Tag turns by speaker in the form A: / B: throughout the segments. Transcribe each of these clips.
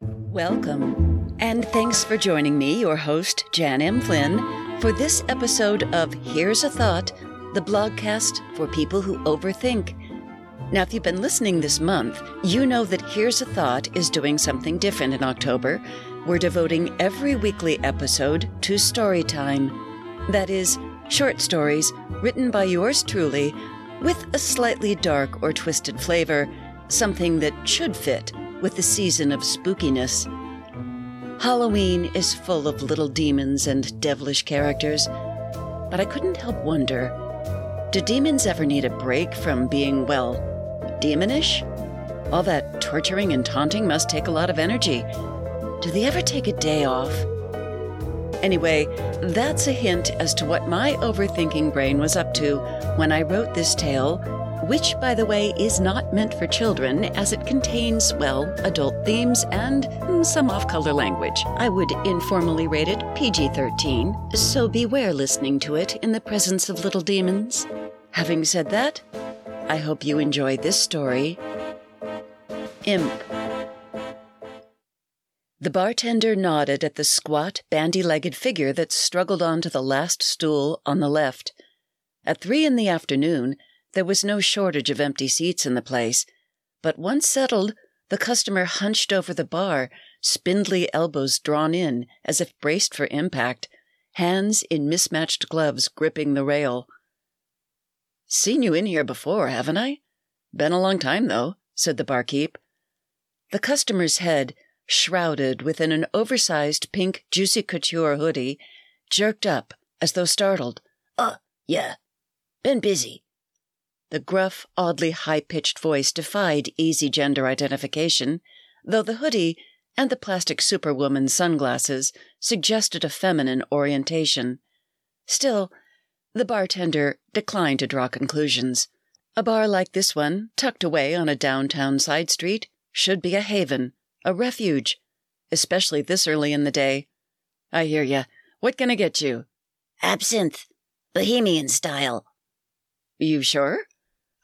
A: Welcome, and thanks for joining me, your host, Jan M. Flynn, for this episode of Here's a Thought, the blogcast for people who overthink. Now, if you've been listening this month, you know that Here's a Thought is doing something different in October. We're devoting every weekly episode to story time. That is, short stories written by yours truly with a slightly dark or twisted flavor, something that should fit with the season of spookiness. Halloween is full of little demons and devilish characters, but I couldn't help wonder do demons ever need a break from being, well, demonish? All that torturing and taunting must take a lot of energy. Do they ever take a day off? Anyway, that's a hint as to what my overthinking brain was up to when I wrote this tale which, by the way, is not meant for children as it contains, well, adult themes and some off color language. I would informally rate it PG 13, so beware listening to it in the presence of little demons. Having said that, I hope you enjoy this story Imp. The bartender nodded at the squat, bandy legged figure that struggled onto the last stool on the left. At three in the afternoon, there was no shortage of empty seats in the place, but once settled, the customer hunched over the bar, spindly elbows drawn in as if braced for impact, hands in mismatched gloves gripping the rail. Seen you in here before, haven't I? Been a long time, though, said the barkeep. The customer's head, shrouded within an oversized pink juicy couture hoodie, jerked up as though startled.
B: Uh, yeah. Been busy.
A: The gruff, oddly high pitched voice defied easy gender identification, though the hoodie and the plastic superwoman sunglasses suggested a feminine orientation. Still, the bartender declined to draw conclusions. A bar like this one, tucked away on a downtown side street, should be a haven, a refuge, especially this early in the day. I hear ya. What can I get you?
B: Absinthe. Bohemian style.
A: You sure?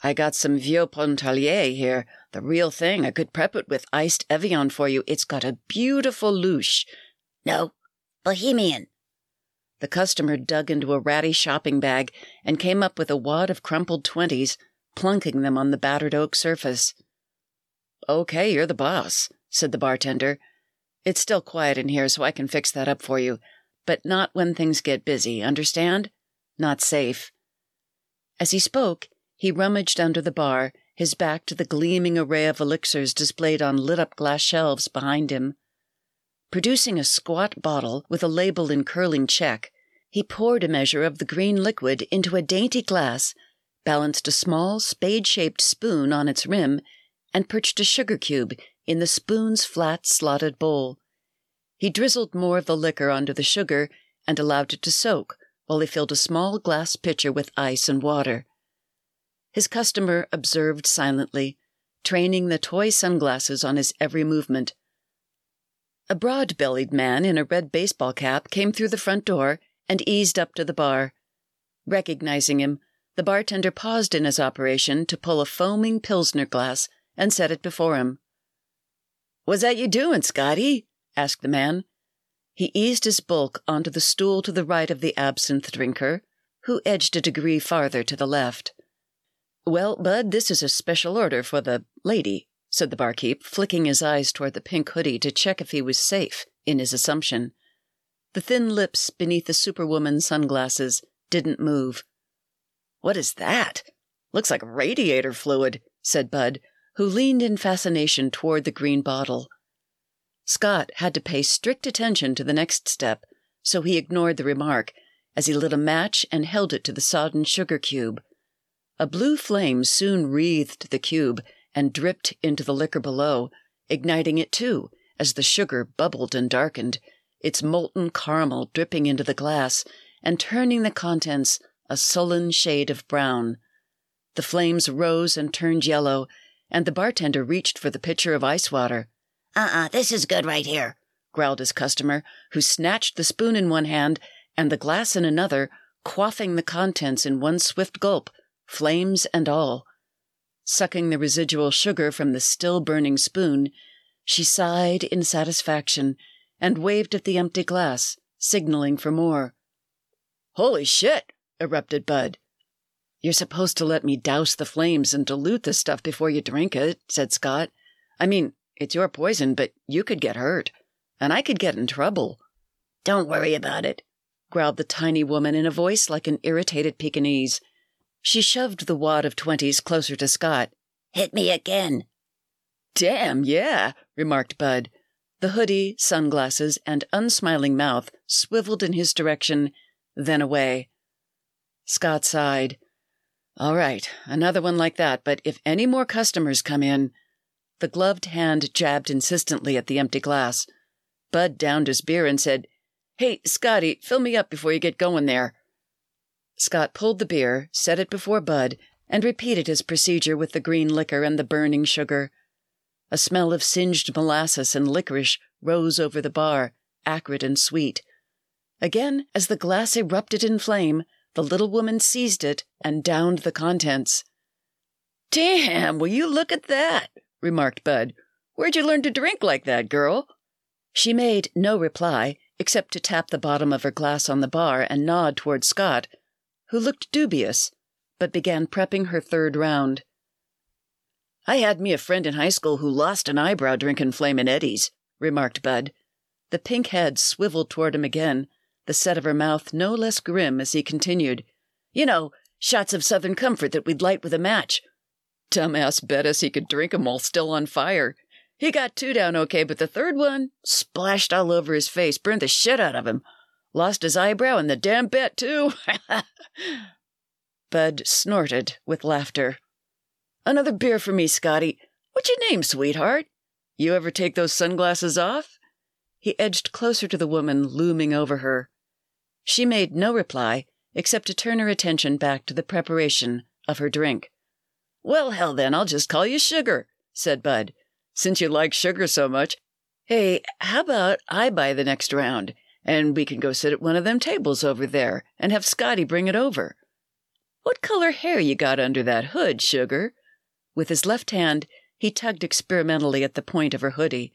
A: I got some Vieux Pontarlier here, the real thing. I could prep it with iced Evian for you. It's got a beautiful louche.
B: No, Bohemian.
A: The customer dug into a ratty shopping bag and came up with a wad of crumpled twenties, plunking them on the battered oak surface. Okay, you're the boss, said the bartender. It's still quiet in here, so I can fix that up for you. But not when things get busy, understand? Not safe. As he spoke, he rummaged under the bar, his back to the gleaming array of elixirs displayed on lit up glass shelves behind him. Producing a squat bottle with a label in curling Czech, he poured a measure of the green liquid into a dainty glass, balanced a small spade shaped spoon on its rim, and perched a sugar cube in the spoon's flat slotted bowl. He drizzled more of the liquor onto the sugar and allowed it to soak while he filled a small glass pitcher with ice and water. His customer observed silently, training the toy sunglasses on his every movement. A broad bellied man in a red baseball cap came through the front door and eased up to the bar. Recognizing him, the bartender paused in his operation to pull a foaming Pilsner glass and set it before him. Was that you doing, Scotty? asked the man. He eased his bulk onto the stool to the right of the absinthe drinker, who edged a degree farther to the left. Well, Bud, this is a special order for the lady, said the barkeep, flicking his eyes toward the pink hoodie to check if he was safe in his assumption. The thin lips beneath the superwoman sunglasses didn't move. What is that? Looks like radiator fluid, said Bud, who leaned in fascination toward the green bottle. Scott had to pay strict attention to the next step, so he ignored the remark as he lit a match and held it to the sodden sugar cube. A blue flame soon wreathed the cube and dripped into the liquor below, igniting it too as the sugar bubbled and darkened, its molten caramel dripping into the glass and turning the contents a sullen shade of brown. The flames rose and turned yellow, and the bartender reached for the pitcher of ice water.
B: Uh uh-uh, uh this is good right here,
A: growled his customer, who snatched the spoon in one hand and the glass in another, quaffing the contents in one swift gulp flames and all. Sucking the residual sugar from the still burning spoon, she sighed in satisfaction and waved at the empty glass, signaling for more. Holy shit, erupted Bud. You're supposed to let me douse the flames and dilute the stuff before you drink it, said Scott. I mean, it's your poison, but you could get hurt. And I could get in trouble.
B: Don't worry about it,
A: growled the tiny woman in a voice like an irritated Pekingese. She shoved the wad of twenties closer to Scott.
B: Hit me again.
A: Damn, yeah, remarked Bud. The hoodie, sunglasses, and unsmiling mouth swiveled in his direction, then away. Scott sighed. All right, another one like that, but if any more customers come in. The gloved hand jabbed insistently at the empty glass. Bud downed his beer and said, Hey, Scotty, fill me up before you get going there. Scott pulled the beer, set it before Bud, and repeated his procedure with the green liquor and the burning sugar. A smell of singed molasses and licorice rose over the bar, acrid and sweet. Again, as the glass erupted in flame, the little woman seized it and downed the contents. Damn, will you look at that? remarked Bud. Where'd you learn to drink like that, girl? She made no reply, except to tap the bottom of her glass on the bar and nod toward Scott, who looked dubious, but began prepping her third round. I had me a friend in high school who lost an eyebrow drinking Flamin' Eddies, remarked Bud. The pink head swiveled toward him again, the set of her mouth no less grim as he continued. You know, shots of Southern Comfort that we'd light with a match. Dumbass bet us he could drink 'em while still on fire. He got two down okay, but the third one splashed all over his face, burned the shit out of him. Lost his eyebrow and the damn bet, too. Bud snorted with laughter. Another beer for me, Scotty. What's your name, sweetheart? You ever take those sunglasses off? He edged closer to the woman looming over her. She made no reply except to turn her attention back to the preparation of her drink. Well, hell then, I'll just call you Sugar, said Bud. Since you like sugar so much. Hey, how about I buy the next round, and we can go sit at one of them tables over there and have Scotty bring it over? What color hair you got under that hood, Sugar? With his left hand, he tugged experimentally at the point of her hoodie.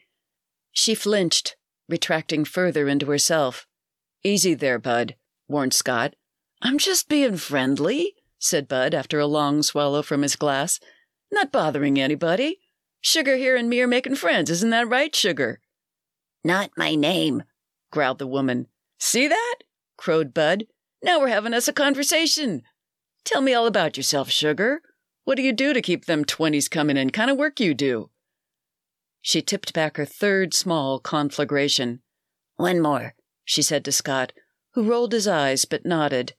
A: She flinched, retracting further into herself. Easy there, Bud, warned Scott. I'm just being friendly, said Bud after a long swallow from his glass. Not bothering anybody. Sugar here and me are making friends, isn't that right, Sugar?
B: Not my name,
A: growled the woman. See that? crowed Bud. Now we're having us a conversation. Tell me all about yourself, Sugar. What do you do to keep them twenties coming in? Kind of work you do? She tipped back her third small conflagration.
B: One more,
A: she said to Scott, who rolled his eyes but nodded.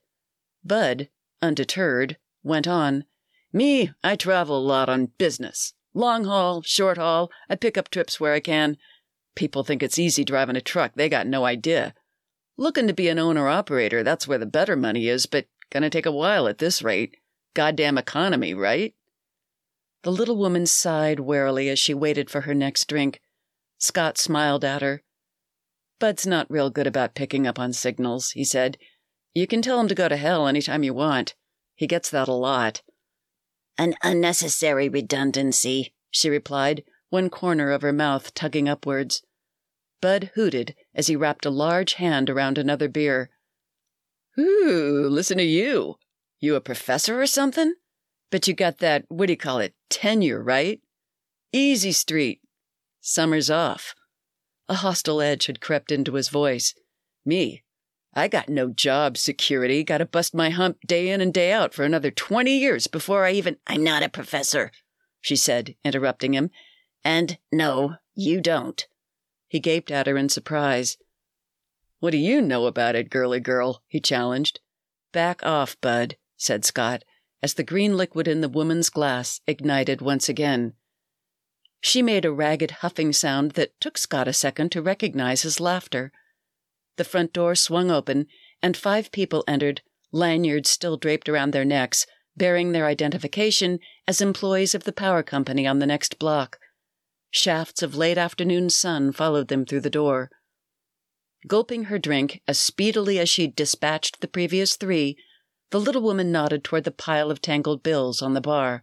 A: Bud, undeterred, went on. Me, I travel a lot on business. Long haul, short haul, I pick up trips where I can. People think it's easy driving a truck, they got no idea. Looking to be an owner operator, that's where the better money is, but gonna take a while at this rate. Goddamn economy, right? The little woman sighed wearily as she waited for her next drink. Scott smiled at her. Bud's not real good about picking up on signals, he said. You can tell him to go to hell any time you want. He gets that a lot.
B: An unnecessary redundancy, she replied,
A: one corner of her mouth tugging upwards. Bud hooted as he wrapped a large hand around another beer. Ooh, listen to you. You a professor or something? But you got that, what do you call it, tenure, right? Easy street. Summer's off. A hostile edge had crept into his voice. Me, I got no job security, gotta bust my hump day in and day out for another 20 years before I even.
B: I'm not a professor,
A: she said, interrupting him.
B: And no, you don't.
A: He gaped at her in surprise. What do you know about it, girly girl? he challenged. Back off, Bud, said Scott, as the green liquid in the woman's glass ignited once again. She made a ragged huffing sound that took Scott a second to recognize as laughter. The front door swung open, and five people entered, lanyards still draped around their necks, bearing their identification as employees of the power company on the next block. Shafts of late afternoon sun followed them through the door. Gulping her drink as speedily as she'd dispatched the previous three, the little woman nodded toward the pile of tangled bills on the bar.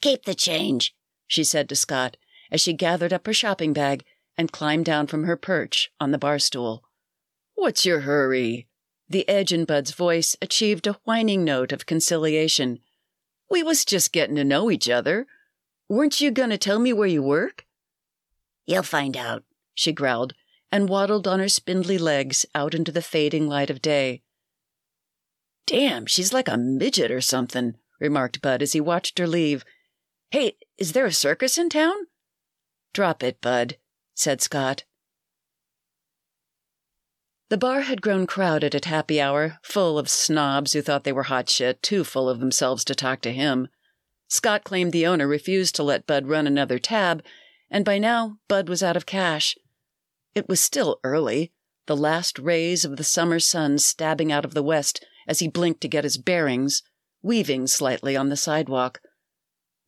B: Keep the change,
A: she said to Scott as she gathered up her shopping bag and climbed down from her perch on the bar stool. What's your hurry? The edge in Bud's voice achieved a whining note of conciliation. We was just getting to know each other. Weren't you going to tell me where you work?
B: You'll find out,
A: she growled, and waddled on her spindly legs out into the fading light of day. Damn, she's like a midget or something, remarked Bud as he watched her leave. Hey, is there a circus in town? Drop it, Bud, said Scott. The bar had grown crowded at happy hour, full of snobs who thought they were hot shit, too full of themselves to talk to him. Scott claimed the owner refused to let Bud run another tab, and by now Bud was out of cash. It was still early, the last rays of the summer sun stabbing out of the west as he blinked to get his bearings, weaving slightly on the sidewalk.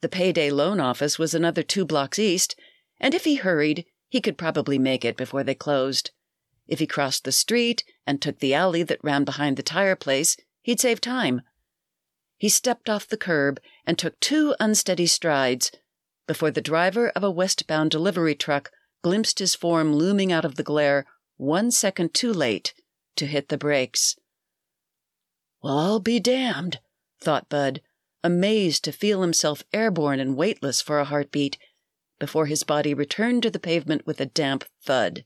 A: The payday loan office was another two blocks east, and if he hurried, he could probably make it before they closed. If he crossed the street and took the alley that ran behind the tire place, he'd save time. He stepped off the curb and took two unsteady strides before the driver of a westbound delivery truck glimpsed his form looming out of the glare one second too late to hit the brakes. Well, I'll be damned, thought Bud, amazed to feel himself airborne and weightless for a heartbeat, before his body returned to the pavement with a damp thud.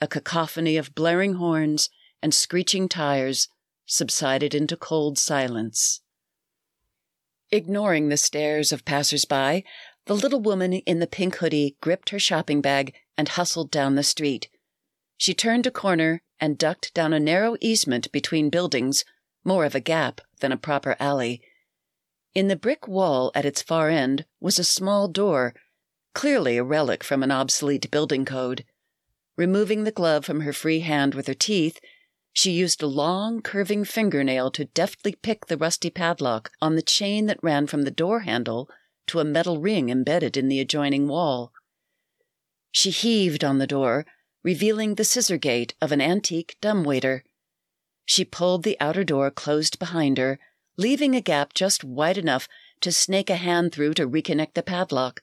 A: A cacophony of blaring horns and screeching tires subsided into cold silence. Ignoring the stares of passers-by, the little woman in the pink hoodie gripped her shopping bag and hustled down the street. She turned a corner and ducked down a narrow easement between buildings, more of a gap than a proper alley. In the brick wall at its far end was a small door, clearly a relic from an obsolete building code. Removing the glove from her free hand with her teeth, she used a long, curving fingernail to deftly pick the rusty padlock on the chain that ran from the door handle to a metal ring embedded in the adjoining wall. She heaved on the door, revealing the scissor gate of an antique dumbwaiter. She pulled the outer door closed behind her, leaving a gap just wide enough to snake a hand through to reconnect the padlock.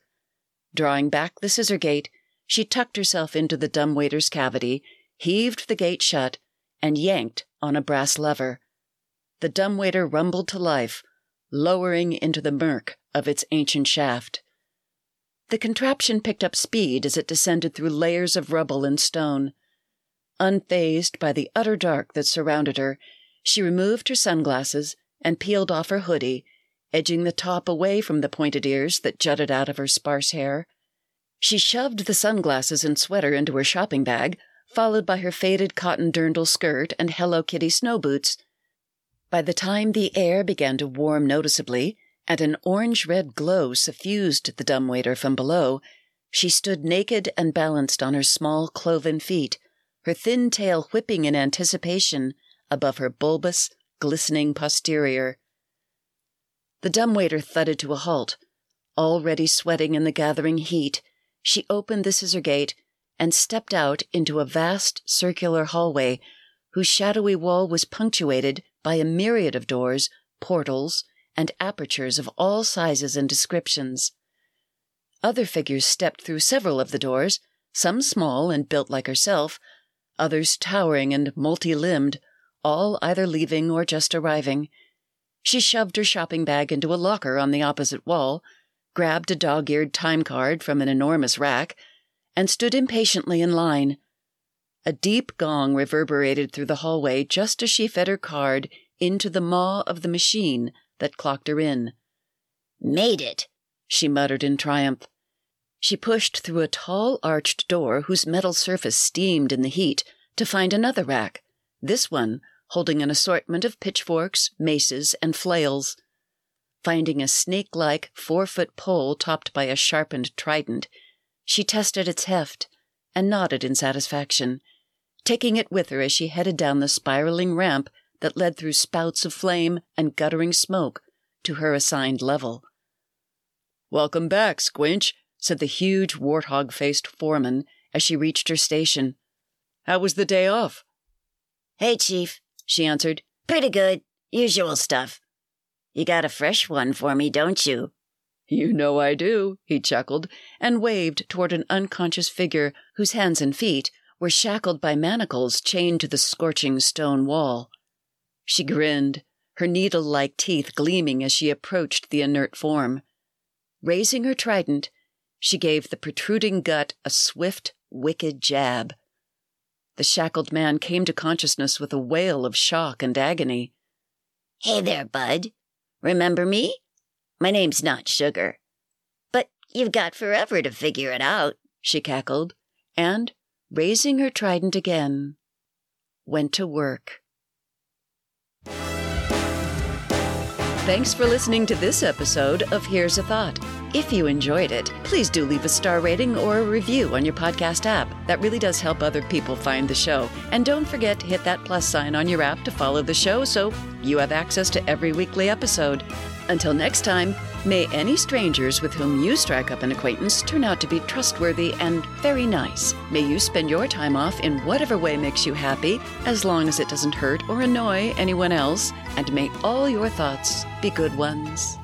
A: Drawing back the scissor gate, she tucked herself into the dumbwaiter's cavity, heaved the gate shut, and yanked on a brass lever. The dumbwaiter rumbled to life, lowering into the murk of its ancient shaft. The contraption picked up speed as it descended through layers of rubble and stone. Unfazed by the utter dark that surrounded her, she removed her sunglasses and peeled off her hoodie, edging the top away from the pointed ears that jutted out of her sparse hair. She shoved the sunglasses and sweater into her shopping bag, followed by her faded cotton dirndl skirt and Hello Kitty snow boots. By the time the air began to warm noticeably and an orange red glow suffused the dumbwaiter from below, she stood naked and balanced on her small cloven feet, her thin tail whipping in anticipation above her bulbous, glistening posterior. The dumbwaiter thudded to a halt. Already sweating in the gathering heat, she opened the scissor gate and stepped out into a vast circular hallway whose shadowy wall was punctuated by a myriad of doors, portals, and apertures of all sizes and descriptions. Other figures stepped through several of the doors, some small and built like herself, others towering and multi limbed, all either leaving or just arriving. She shoved her shopping bag into a locker on the opposite wall grabbed a dog eared time card from an enormous rack, and stood impatiently in line. A deep gong reverberated through the hallway just as she fed her card into the maw of the machine that clocked her in.
B: Made it,
A: she muttered in triumph. She pushed through a tall arched door whose metal surface steamed in the heat to find another rack, this one holding an assortment of pitchforks, maces, and flails. Finding a snake like four foot pole topped by a sharpened trident, she tested its heft and nodded in satisfaction, taking it with her as she headed down the spiraling ramp that led through spouts of flame and guttering smoke to her assigned level. Welcome back, Squinch, said the huge warthog faced foreman as she reached her station. How was the day off?
B: Hey, Chief, she answered. Pretty good. Usual stuff. You got a fresh one for me, don't you?
A: You know I do, he chuckled, and waved toward an unconscious figure whose hands and feet were shackled by manacles chained to the scorching stone wall. She grinned, her needle like teeth gleaming as she approached the inert form. Raising her trident, she gave the protruding gut a swift, wicked jab. The shackled man came to consciousness with a wail of shock and agony.
B: Hey there, bud. Remember me? My name's not Sugar. But you've got forever to figure it out,
A: she cackled, and, raising her trident again, went to work. Thanks for listening to this episode of Here's a Thought. If you enjoyed it, please do leave a star rating or a review on your podcast app. That really does help other people find the show. And don't forget to hit that plus sign on your app to follow the show so you have access to every weekly episode. Until next time, may any strangers with whom you strike up an acquaintance turn out to be trustworthy and very nice. May you spend your time off in whatever way makes you happy, as long as it doesn't hurt or annoy anyone else, and may all your thoughts be good ones.